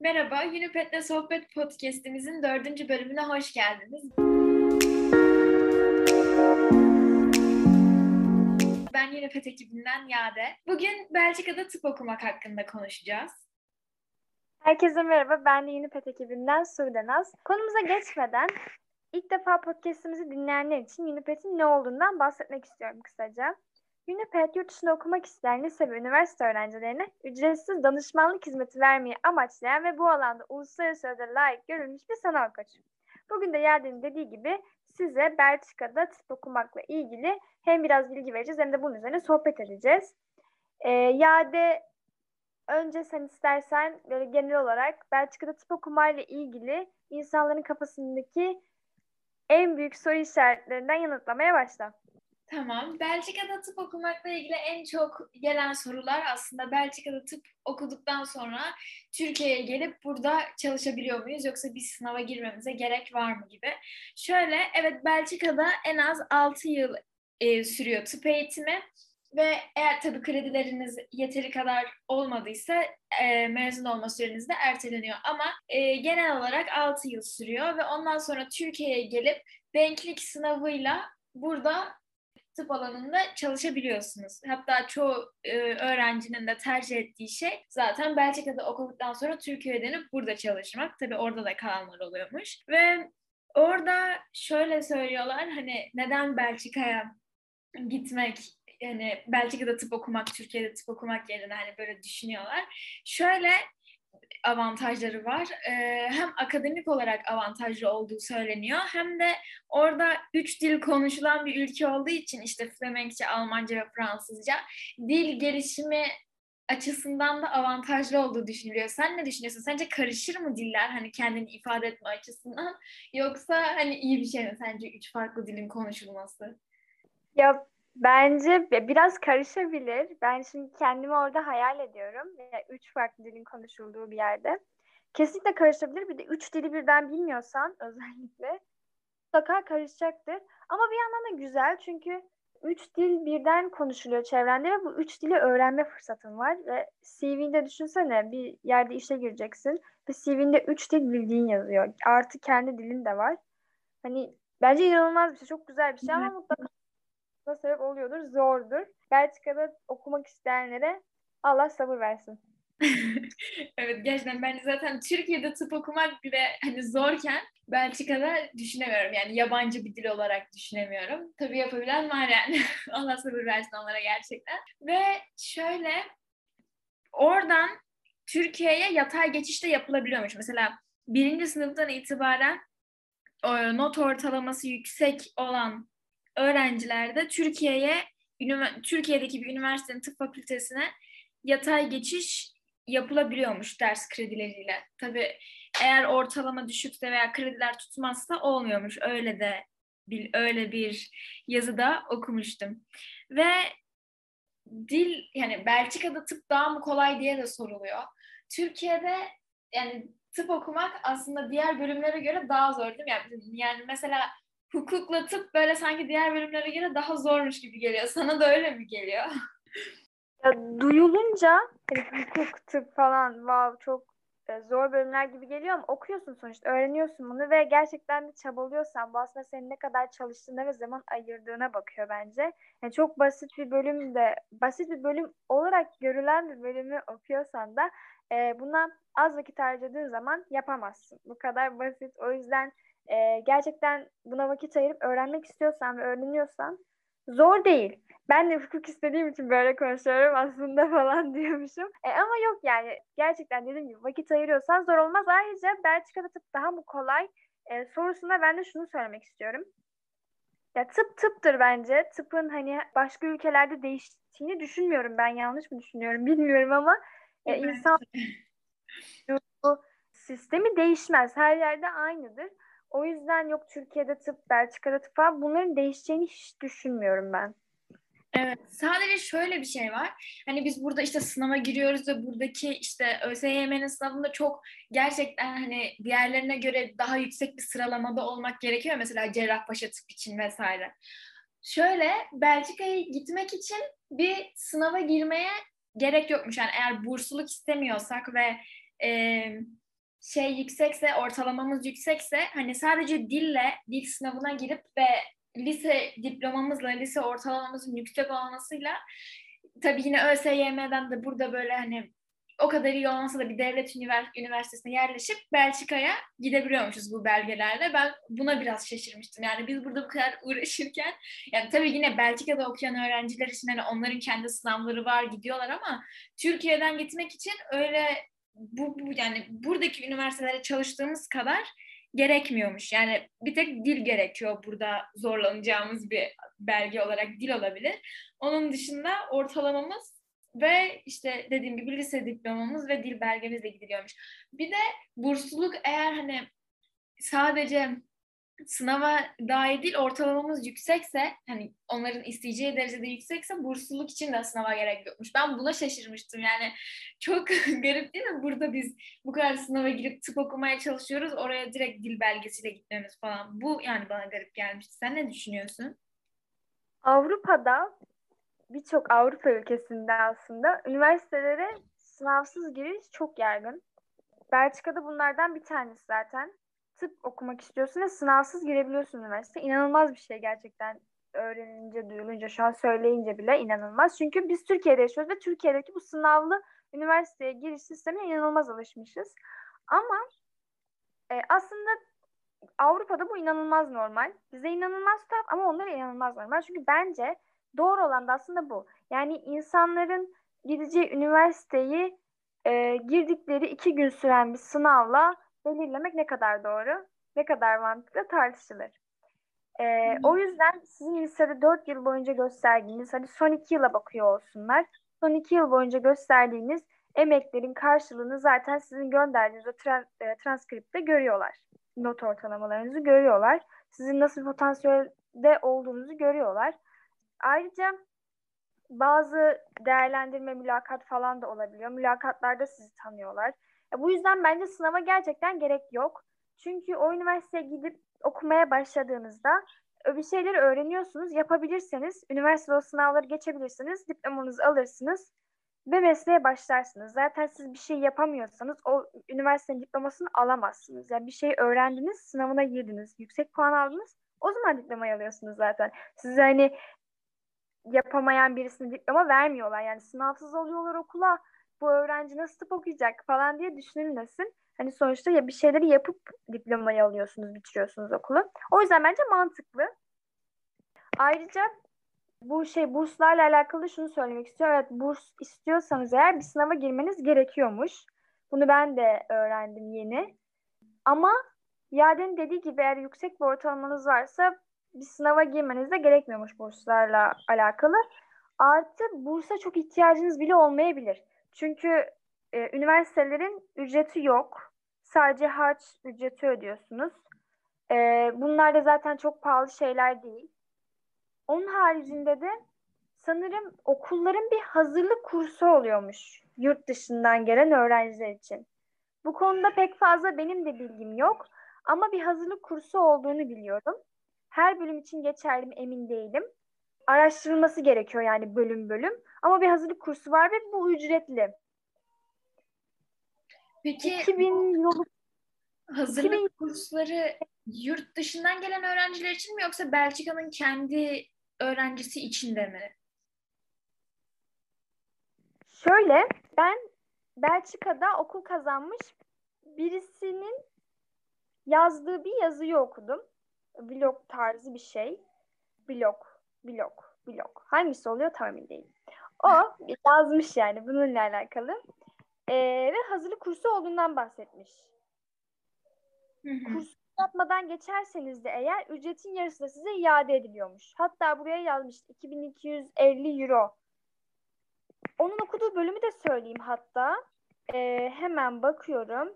Merhaba, Unipet'le Sohbet Podcast'imizin dördüncü bölümüne hoş geldiniz. Ben Unipet ekibinden Yade. Bugün Belçika'da tıp okumak hakkında konuşacağız. Herkese merhaba, ben de Unipet ekibinden Sude Naz. Konumuza geçmeden ilk defa podcast'imizi dinleyenler için Unipet'in ne olduğundan bahsetmek istiyorum kısaca. Uniped yurt dışında okumak isteyen lise ve üniversite öğrencilerine ücretsiz danışmanlık hizmeti vermeyi amaçlayan ve bu alanda uluslararası ödül layık görülmüş bir sanal koç. Bugün de Yaden'in dediği gibi size Belçika'da tıp okumakla ilgili hem biraz bilgi vereceğiz hem de bunun üzerine sohbet edeceğiz. Ee, Yade önce sen istersen böyle genel olarak Belçika'da tıp okumayla ilgili insanların kafasındaki en büyük soru işaretlerinden yanıtlamaya başla. Tamam. Belçika'da tıp okumakla ilgili en çok gelen sorular aslında Belçika'da tıp okuduktan sonra Türkiye'ye gelip burada çalışabiliyor muyuz yoksa bir sınava girmemize gerek var mı gibi. Şöyle evet Belçika'da en az 6 yıl e, sürüyor tıp eğitimi ve eğer tabii kredileriniz yeteri kadar olmadıysa e, mezun olma süreniz de erteleniyor. Ama e, genel olarak 6 yıl sürüyor ve ondan sonra Türkiye'ye gelip denklik sınavıyla burada tıp alanında çalışabiliyorsunuz. Hatta çoğu e, öğrencinin de tercih ettiği şey zaten Belçika'da okuduktan sonra Türkiye'ye dönüp burada çalışmak. Tabii orada da kalanlar oluyormuş. Ve orada şöyle söylüyorlar hani neden Belçika'ya gitmek yani Belçika'da tıp okumak, Türkiye'de tıp okumak yerine hani böyle düşünüyorlar. Şöyle avantajları var. Ee, hem akademik olarak avantajlı olduğu söyleniyor hem de orada üç dil konuşulan bir ülke olduğu için işte Flemenkçe, Almanca ve Fransızca dil gelişimi açısından da avantajlı olduğu düşünülüyor. Sen ne düşünüyorsun? Sence karışır mı diller hani kendini ifade etme açısından yoksa hani iyi bir şey mi sence üç farklı dilin konuşulması? Ya Bence biraz karışabilir. Ben şimdi kendimi orada hayal ediyorum. Yani üç farklı dilin konuşulduğu bir yerde. Kesinlikle karışabilir. Bir de üç dili birden bilmiyorsan özellikle mutlaka karışacaktır. Ama bir yandan da güzel çünkü üç dil birden konuşuluyor çevrende ve bu üç dili öğrenme fırsatın var. Ve CV'nde düşünsene bir yerde işe gireceksin ve CV'nde üç dil bildiğin yazıyor. Artı kendi dilin de var. Hani bence inanılmaz bir şey. Çok güzel bir şey ama mutlaka da sebep oluyordur. Zordur. Belçika'da okumak isteyenlere Allah sabır versin. evet gerçekten ben zaten Türkiye'de tıp okumak bile hani zorken Belçika'da düşünemiyorum. Yani yabancı bir dil olarak düşünemiyorum. Tabii yapabilen var yani. Allah sabır versin onlara gerçekten. Ve şöyle oradan Türkiye'ye yatay geçiş de yapılabiliyormuş. Mesela birinci sınıftan itibaren not ortalaması yüksek olan öğrencilerde Türkiye'ye Türkiye'deki bir üniversitenin tıp fakültesine yatay geçiş yapılabiliyormuş ders kredileriyle. Tabii eğer ortalama düşükse veya krediler tutmazsa olmuyormuş. Öyle de bir, öyle bir yazıda okumuştum. Ve dil yani Belçika'da tıp daha mı kolay diye de soruluyor. Türkiye'de yani tıp okumak aslında diğer bölümlere göre daha zor değil mi? Yani, yani mesela hukukla tıp böyle sanki diğer bölümlere göre daha zormuş gibi geliyor. Sana da öyle mi geliyor? Ya, duyulunca hani hukuk, tıp falan wow çok e, zor bölümler gibi geliyor ama okuyorsun sonuçta, öğreniyorsun bunu ve gerçekten de çabalıyorsan bu aslında senin ne kadar çalıştığına ve zaman ayırdığına bakıyor bence. Yani çok basit bir bölüm de, basit bir bölüm olarak görülen bir bölümü okuyorsan da e, buna az vakit harcadığın zaman yapamazsın. Bu kadar basit. O yüzden e, gerçekten buna vakit ayırıp öğrenmek istiyorsan ve öğreniyorsan zor değil. Ben de hukuk istediğim için böyle konuşuyorum aslında falan diyormuşum. E, ama yok yani gerçekten dediğim gibi vakit ayırıyorsan zor olmaz. Ayrıca Belçika'da tıp daha mı kolay e, sorusunda ben de şunu söylemek istiyorum. Ya tıp tıptır bence. Tıpın hani başka ülkelerde değiştiğini düşünmüyorum ben. Yanlış mı düşünüyorum bilmiyorum ama e, insan sistemi değişmez. Her yerde aynıdır. O yüzden yok Türkiye'de tıp, Belçika'da tıp falan bunların değişeceğini hiç düşünmüyorum ben. Evet. Sadece şöyle bir şey var. Hani biz burada işte sınava giriyoruz ve buradaki işte ÖSYM'nin sınavında çok gerçekten hani diğerlerine göre daha yüksek bir sıralamada olmak gerekiyor. Mesela Cerrahpaşa tıp için vesaire. Şöyle Belçika'ya gitmek için bir sınava girmeye gerek yokmuş. Yani eğer bursluluk istemiyorsak ve şey yüksekse, ortalamamız yüksekse hani sadece dille, dil sınavına girip ve lise diplomamızla, lise ortalamamızın yüksek olmasıyla tabii yine ÖSYM'den de burada böyle hani o kadar iyi olmasa da bir devlet üniversitesine yerleşip Belçika'ya gidebiliyormuşuz bu belgelerle. Ben buna biraz şaşırmıştım. Yani biz burada bu kadar uğraşırken yani tabii yine Belçika'da okuyan öğrenciler için hani onların kendi sınavları var gidiyorlar ama Türkiye'den gitmek için öyle bu, bu yani buradaki üniversitelere çalıştığımız kadar gerekmiyormuş. Yani bir tek dil gerekiyor burada zorlanacağımız bir belge olarak dil olabilir. Onun dışında ortalamamız ve işte dediğim gibi lise diplomamız ve dil belgemizle gidiliyormuş. Bir de bursluluk eğer hani sadece sınava dair değil ortalamamız yüksekse hani onların isteyeceği derecede yüksekse bursluluk için de sınava gerek yokmuş. Ben buna şaşırmıştım yani çok garip değil mi? Burada biz bu kadar sınava girip tıp okumaya çalışıyoruz oraya direkt dil belgesiyle gitmemiz falan. Bu yani bana garip gelmişti. Sen ne düşünüyorsun? Avrupa'da birçok Avrupa ülkesinde aslında üniversitelere sınavsız giriş çok yaygın. Belçika'da bunlardan bir tanesi zaten. Tıp okumak istiyorsun ve sınavsız girebiliyorsun üniversite. İnanılmaz bir şey gerçekten öğrenince, duyulunca, şu an söyleyince bile inanılmaz. Çünkü biz Türkiye'de yaşıyoruz ve Türkiye'deki bu sınavlı üniversiteye giriş sistemine inanılmaz alışmışız. Ama e, aslında Avrupa'da bu inanılmaz normal. Bize inanılmaz tuhaf ama onlara inanılmaz normal. Çünkü bence Doğru olan da aslında bu. Yani insanların gideceği üniversiteyi e, girdikleri iki gün süren bir sınavla belirlemek ne kadar doğru, ne kadar mantıklı tartışılır. E, hmm. O yüzden sizin lisede dört yıl boyunca gösterdiğiniz, hadi son iki yıla bakıyor olsunlar. Son iki yıl boyunca gösterdiğiniz emeklerin karşılığını zaten sizin gönderdiğiniz o tra- e, transkripte görüyorlar. Not ortalamalarınızı görüyorlar. Sizin nasıl potansiyelde olduğunuzu görüyorlar. Ayrıca bazı değerlendirme mülakat falan da olabiliyor. Mülakatlarda sizi tanıyorlar. E, bu yüzden bence sınava gerçekten gerek yok. Çünkü o üniversiteye gidip okumaya başladığınızda bir şeyleri öğreniyorsunuz. Yapabilirseniz, üniversite o sınavları geçebilirsiniz, diplomanızı alırsınız ve mesleğe başlarsınız. Zaten siz bir şey yapamıyorsanız o üniversitenin diplomasını alamazsınız. Yani bir şey öğrendiniz, sınavına girdiniz, yüksek puan aldınız. O zaman diplomayı alıyorsunuz zaten. Siz hani yapamayan birisine diploma vermiyorlar. Yani sınavsız alıyorlar okula. Bu öğrenci nasıl tıp okuyacak falan diye düşünülmesin. Hani sonuçta ya bir şeyleri yapıp diplomayı alıyorsunuz, bitiriyorsunuz okulu. O yüzden bence mantıklı. Ayrıca bu şey burslarla alakalı şunu söylemek istiyorum. Evet burs istiyorsanız eğer bir sınava girmeniz gerekiyormuş. Bunu ben de öğrendim yeni. Ama Yaden dediği gibi eğer yüksek bir ortalamanız varsa bir sınava girmeniz de gerekmiyormuş burslarla alakalı. Artı bursa çok ihtiyacınız bile olmayabilir. Çünkü e, üniversitelerin ücreti yok. Sadece harç ücreti ödüyorsunuz. E, bunlar da zaten çok pahalı şeyler değil. Onun haricinde de sanırım okulların bir hazırlık kursu oluyormuş yurt dışından gelen öğrenciler için. Bu konuda pek fazla benim de bilgim yok ama bir hazırlık kursu olduğunu biliyorum. Her bölüm için geçerli mi emin değilim. Araştırılması gerekiyor yani bölüm bölüm. Ama bir hazırlık kursu var ve bu ücretli. Peki 2000 yolu hazırlık 2000... kursları yurt dışından gelen öğrenciler için mi yoksa Belçika'nın kendi öğrencisi için de mi? Şöyle ben Belçika'da okul kazanmış birisinin yazdığı bir yazıyı okudum blog tarzı bir şey. Blog, blog, blog. Hangisi oluyor tam emin değilim. O yazmış yani bununla alakalı. Ee, ve hazırlık kursu olduğundan bahsetmiş. Kurs yapmadan geçerseniz de eğer ücretin yarısı da size iade ediliyormuş. Hatta buraya yazmış 2250 euro. Onun okuduğu bölümü de söyleyeyim hatta. Ee, hemen bakıyorum.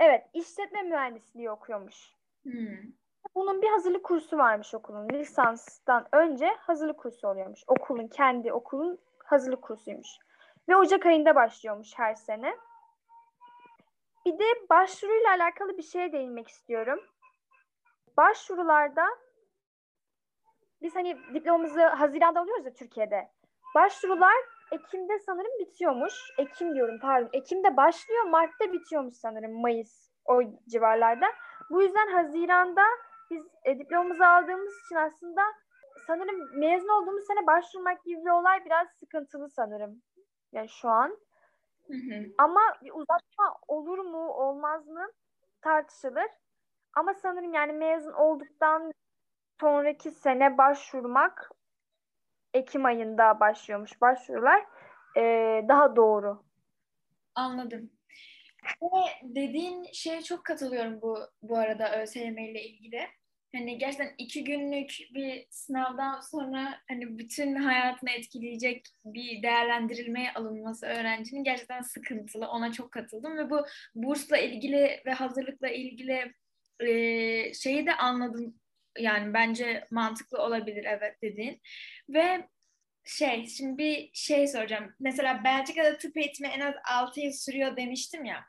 Evet, işletme mühendisliği okuyormuş. Hmm. Bunun bir hazırlık kursu varmış okulun. Lisanstan önce hazırlık kursu oluyormuş. Okulun kendi okulun hazırlık kursuymuş. Ve Ocak ayında başlıyormuş her sene. Bir de başvuruyla alakalı bir şeye değinmek istiyorum. Başvurularda biz hani diplomamızı Haziran'da alıyoruz ya Türkiye'de. Başvurular Ekim'de sanırım bitiyormuş. Ekim diyorum pardon. Ekim'de başlıyor, Mart'ta bitiyormuş sanırım Mayıs o civarlarda. Bu yüzden Haziran'da biz e, diplomamızı aldığımız için aslında sanırım mezun olduğumuz sene başvurmak gibi bir olay biraz sıkıntılı sanırım. Yani şu an. Hı hı. Ama bir uzatma olur mu olmaz mı tartışılır. Ama sanırım yani mezun olduktan sonraki sene başvurmak Ekim ayında başlıyormuş başvurular. Ee, daha doğru. Anladım. Ve dediğin şeye çok katılıyorum bu bu arada ÖSYM ile ilgili. Hani gerçekten iki günlük bir sınavdan sonra hani bütün hayatını etkileyecek bir değerlendirilmeye alınması öğrencinin gerçekten sıkıntılı. Ona çok katıldım ve bu bursla ilgili ve hazırlıkla ilgili e, şeyi de anladım. Yani bence mantıklı olabilir evet dediğin. Ve şey şimdi bir şey soracağım. Mesela Belçika'da tıp eğitimi en az 6 yıl sürüyor demiştim ya.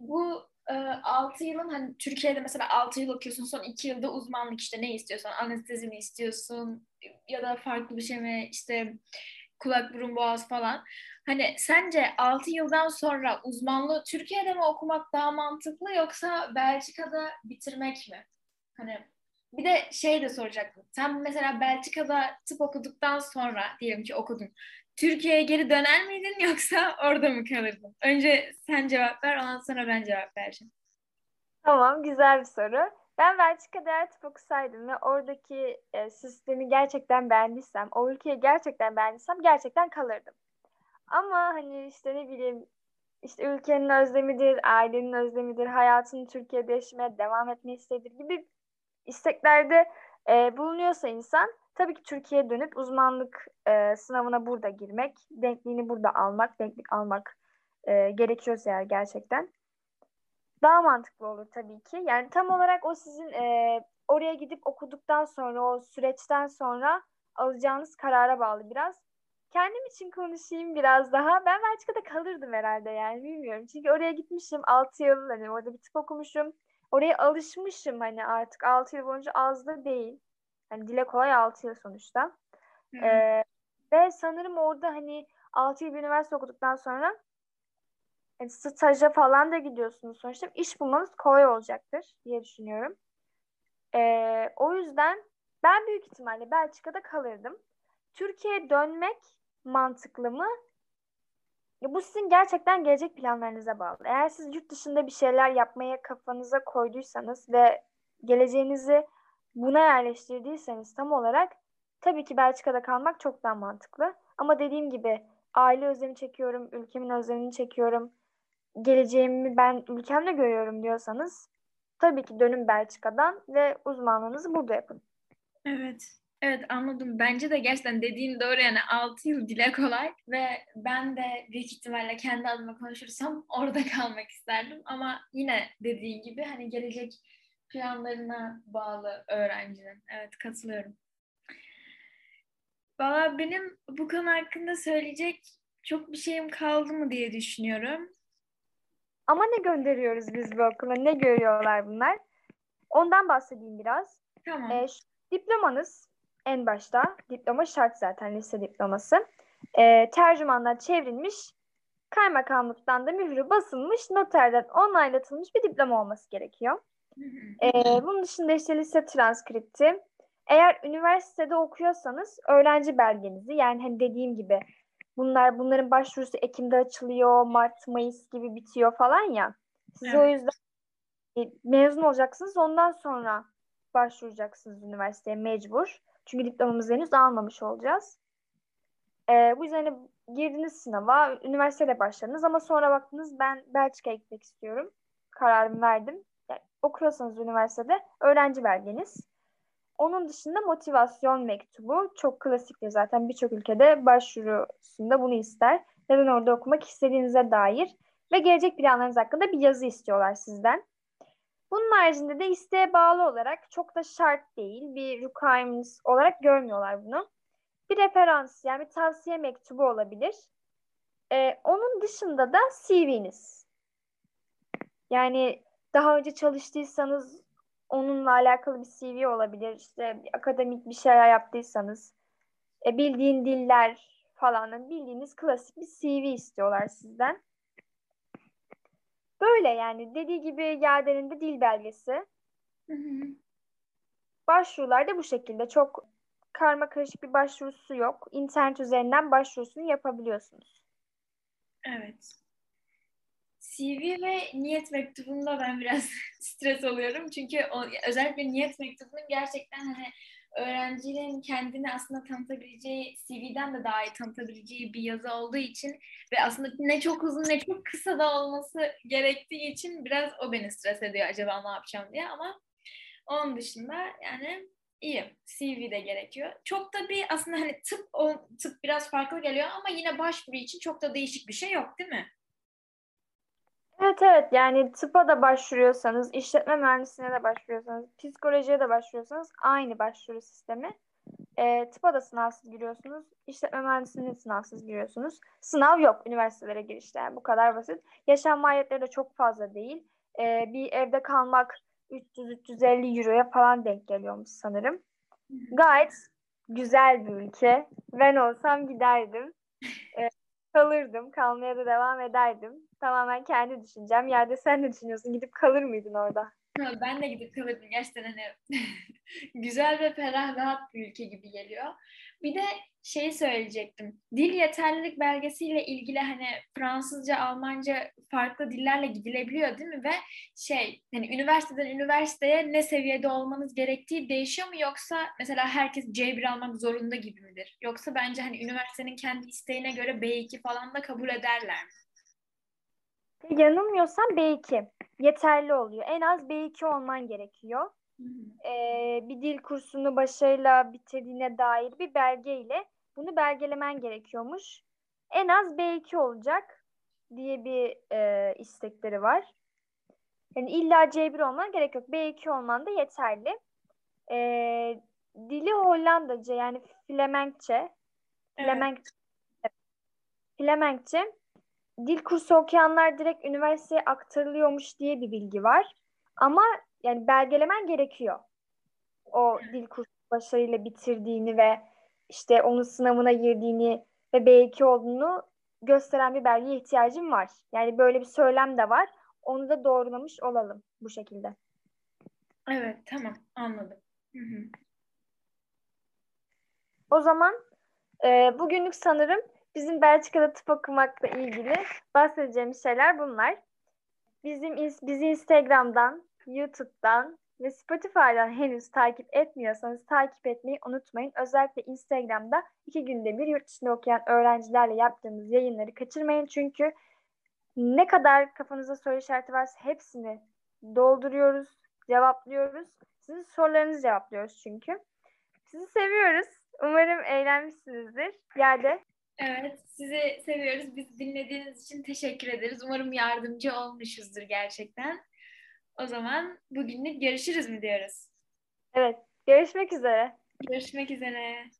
Bu e, 6 yılın hani Türkiye'de mesela 6 yıl okuyorsun son 2 yılda uzmanlık işte ne istiyorsan anestezi mi istiyorsun ya da farklı bir şey mi işte kulak burun boğaz falan. Hani sence 6 yıldan sonra uzmanlığı Türkiye'de mi okumak daha mantıklı yoksa Belçika'da bitirmek mi? Hani bir de şey de soracaktım. Sen mesela Belçika'da tıp okuduktan sonra diyelim ki okudun. Türkiye'ye geri döner miydin yoksa orada mı kalırdın? Önce sen cevap ver, ondan sonra ben cevap vereceğim. Tamam, güzel bir soru. Ben Belçika'da eğer tıp okusaydım ve oradaki e, sistemi gerçekten beğendiysem, o ülkeyi gerçekten beğendiysem gerçekten kalırdım. Ama hani işte ne bileyim işte ülkenin özlemidir, ailenin özlemidir, hayatını Türkiye'de yaşamaya devam etmeyi istedir gibi isteklerde e, bulunuyorsa insan tabii ki Türkiye'ye dönüp uzmanlık e, sınavına burada girmek, denkliğini burada almak, denklik almak e, gerekiyorsa eğer gerçekten daha mantıklı olur tabii ki. Yani tam olarak o sizin e, oraya gidip okuduktan sonra o süreçten sonra alacağınız karara bağlı biraz. Kendim için konuşayım biraz daha. Ben Belçika'da kalırdım herhalde yani bilmiyorum. Çünkü oraya gitmişim 6 yıl hani orada bir tıp okumuşum. Oraya alışmışım hani artık 6 yıl boyunca az da değil. Hani dile kolay 6 yıl sonuçta. Ee, ve sanırım orada hani 6 yıl bir üniversite okuduktan sonra yani staja falan da gidiyorsunuz sonuçta. iş bulmanız kolay olacaktır diye düşünüyorum. Ee, o yüzden ben büyük ihtimalle Belçika'da kalırdım. Türkiye'ye dönmek mantıklı mı? Bu sizin gerçekten gelecek planlarınıza bağlı. Eğer siz yurt dışında bir şeyler yapmaya kafanıza koyduysanız ve geleceğinizi buna yerleştirdiyseniz tam olarak tabii ki Belçika'da kalmak çok daha mantıklı. Ama dediğim gibi aile özlemi çekiyorum, ülkemin özlemini çekiyorum, geleceğimi ben ülkemde görüyorum diyorsanız tabii ki dönün Belçika'dan ve uzmanlığınızı burada yapın. Evet. Evet anladım. Bence de gerçekten dediğin doğru yani 6 yıl dile kolay ve ben de büyük ihtimalle kendi adıma konuşursam orada kalmak isterdim ama yine dediğin gibi hani gelecek planlarına bağlı öğrencinin. Evet katılıyorum. Valla benim bu konu hakkında söyleyecek çok bir şeyim kaldı mı diye düşünüyorum. Ama ne gönderiyoruz biz bu okula? Ne görüyorlar bunlar? Ondan bahsedeyim biraz. Tamam. Ee, diplomanız en başta. Diploma şart zaten lise diploması. Ee, tercümandan çevrilmiş, kaymakamlıktan da mührü basılmış, noterden onaylatılmış bir diploma olması gerekiyor. Ee, bunun dışında işte lise transkripti. Eğer üniversitede okuyorsanız öğrenci belgenizi yani hani dediğim gibi bunlar bunların başvurusu Ekim'de açılıyor, Mart, Mayıs gibi bitiyor falan ya. Siz evet. o yüzden e, mezun olacaksınız ondan sonra başvuracaksınız üniversiteye mecbur. Çünkü diplomamızı henüz almamış olacağız. Ee, bu yüzden hani girdiniz sınava, üniversitede başladınız ama sonra baktınız ben Belçika'ya gitmek istiyorum. Kararımı verdim. Yani, okuyorsanız üniversitede öğrenci belgeniz. Onun dışında motivasyon mektubu çok klasiktir zaten birçok ülkede başvurusunda bunu ister. Neden orada okumak istediğinize dair ve gelecek planlarınız hakkında bir yazı istiyorlar sizden. Bunun haricinde de isteğe bağlı olarak çok da şart değil bir requirements olarak görmüyorlar bunu. Bir referans yani bir tavsiye mektubu olabilir. Ee, onun dışında da CV'niz. Yani daha önce çalıştıysanız onunla alakalı bir CV olabilir. İşte akademik bir şeyler yaptıysanız, e, bildiğin diller falan bildiğiniz klasik bir CV istiyorlar sizden. Böyle yani dediği gibi Yaden'in de dil belgesi. Hı hı. Başvurular da bu şekilde. Çok karma karışık bir başvurusu yok. İnternet üzerinden başvurusunu yapabiliyorsunuz. Evet. CV ve niyet mektubunda ben biraz stres oluyorum. Çünkü o, özellikle niyet mektubunun gerçekten hani öğrencinin kendini aslında tanıtabileceği, CV'den de daha iyi tanıtabileceği bir yazı olduğu için ve aslında ne çok uzun ne çok kısa da olması gerektiği için biraz o beni stres ediyor acaba ne yapacağım diye ama onun dışında yani iyi. CV de gerekiyor. Çok da bir aslında hani tıp tıp biraz farklı geliyor ama yine başvuru için çok da değişik bir şey yok değil mi? Evet evet yani tıpa da başvuruyorsanız, işletme mühendisliğine de başvuruyorsanız, psikolojiye de başvuruyorsanız aynı başvuru sistemi. E, tıpa da sınavsız giriyorsunuz, işletme mühendisliğine sınavsız giriyorsunuz. Sınav yok üniversitelere girişte yani bu kadar basit. Yaşam maliyetleri de çok fazla değil. E, bir evde kalmak 300-350 euroya falan denk geliyormuş sanırım. Gayet güzel bir ülke. Ben olsam giderdim. E, kalırdım. Kalmaya da devam ederdim. Tamamen kendi düşüncem. Yerde sen ne düşünüyorsun? Gidip kalır mıydın orada? Ben de gidip kalırdım. Gerçekten hani güzel ve ferah rahat bir ülke gibi geliyor. Bir de şey söyleyecektim. Dil yeterlilik belgesiyle ilgili hani Fransızca, Almanca farklı dillerle gidilebiliyor değil mi? Ve şey hani üniversiteden üniversiteye ne seviyede olmanız gerektiği değişiyor mu yoksa mesela herkes C1 almak zorunda gibi midir? Yoksa bence hani üniversitenin kendi isteğine göre B2 falan da kabul ederler mi? Yanılmıyorsam B2 yeterli oluyor. En az B2 olman gerekiyor. Ee, bir dil kursunu başarıyla bitirdiğine dair bir belgeyle bunu belgelemen gerekiyormuş. En az B2 olacak diye bir e, istekleri var. Yani illa C1 olman gerek yok. B2 olman da yeterli. Ee, dili Hollandaca yani Flemenkçe. Flemenkçe. Evet. Flemenkçe dil kursu okuyanlar direkt üniversiteye aktarılıyormuş diye bir bilgi var. Ama yani belgelemen gerekiyor. O dil kursu başarıyla bitirdiğini ve işte onun sınavına girdiğini ve B2 olduğunu gösteren bir belgeye ihtiyacım var. Yani böyle bir söylem de var. Onu da doğrulamış olalım bu şekilde. Evet tamam anladım. Hı hı. O zaman e, bugünlük sanırım Bizim Belçika'da tıp okumakla ilgili bahsedeceğimiz şeyler bunlar. Bizim bizi Instagram'dan, YouTube'dan ve Spotify'dan henüz takip etmiyorsanız takip etmeyi unutmayın. Özellikle Instagram'da iki günde bir yurt dışında okuyan öğrencilerle yaptığımız yayınları kaçırmayın. Çünkü ne kadar kafanızda soru işareti varsa hepsini dolduruyoruz, cevaplıyoruz. Sizin sorularınızı cevaplıyoruz çünkü. Sizi seviyoruz. Umarım eğlenmişsinizdir. Yerde Evet, sizi seviyoruz. Biz dinlediğiniz için teşekkür ederiz. Umarım yardımcı olmuşuzdur gerçekten. O zaman bugünlük görüşürüz mü diyoruz? Evet, görüşmek üzere. Görüşmek üzere.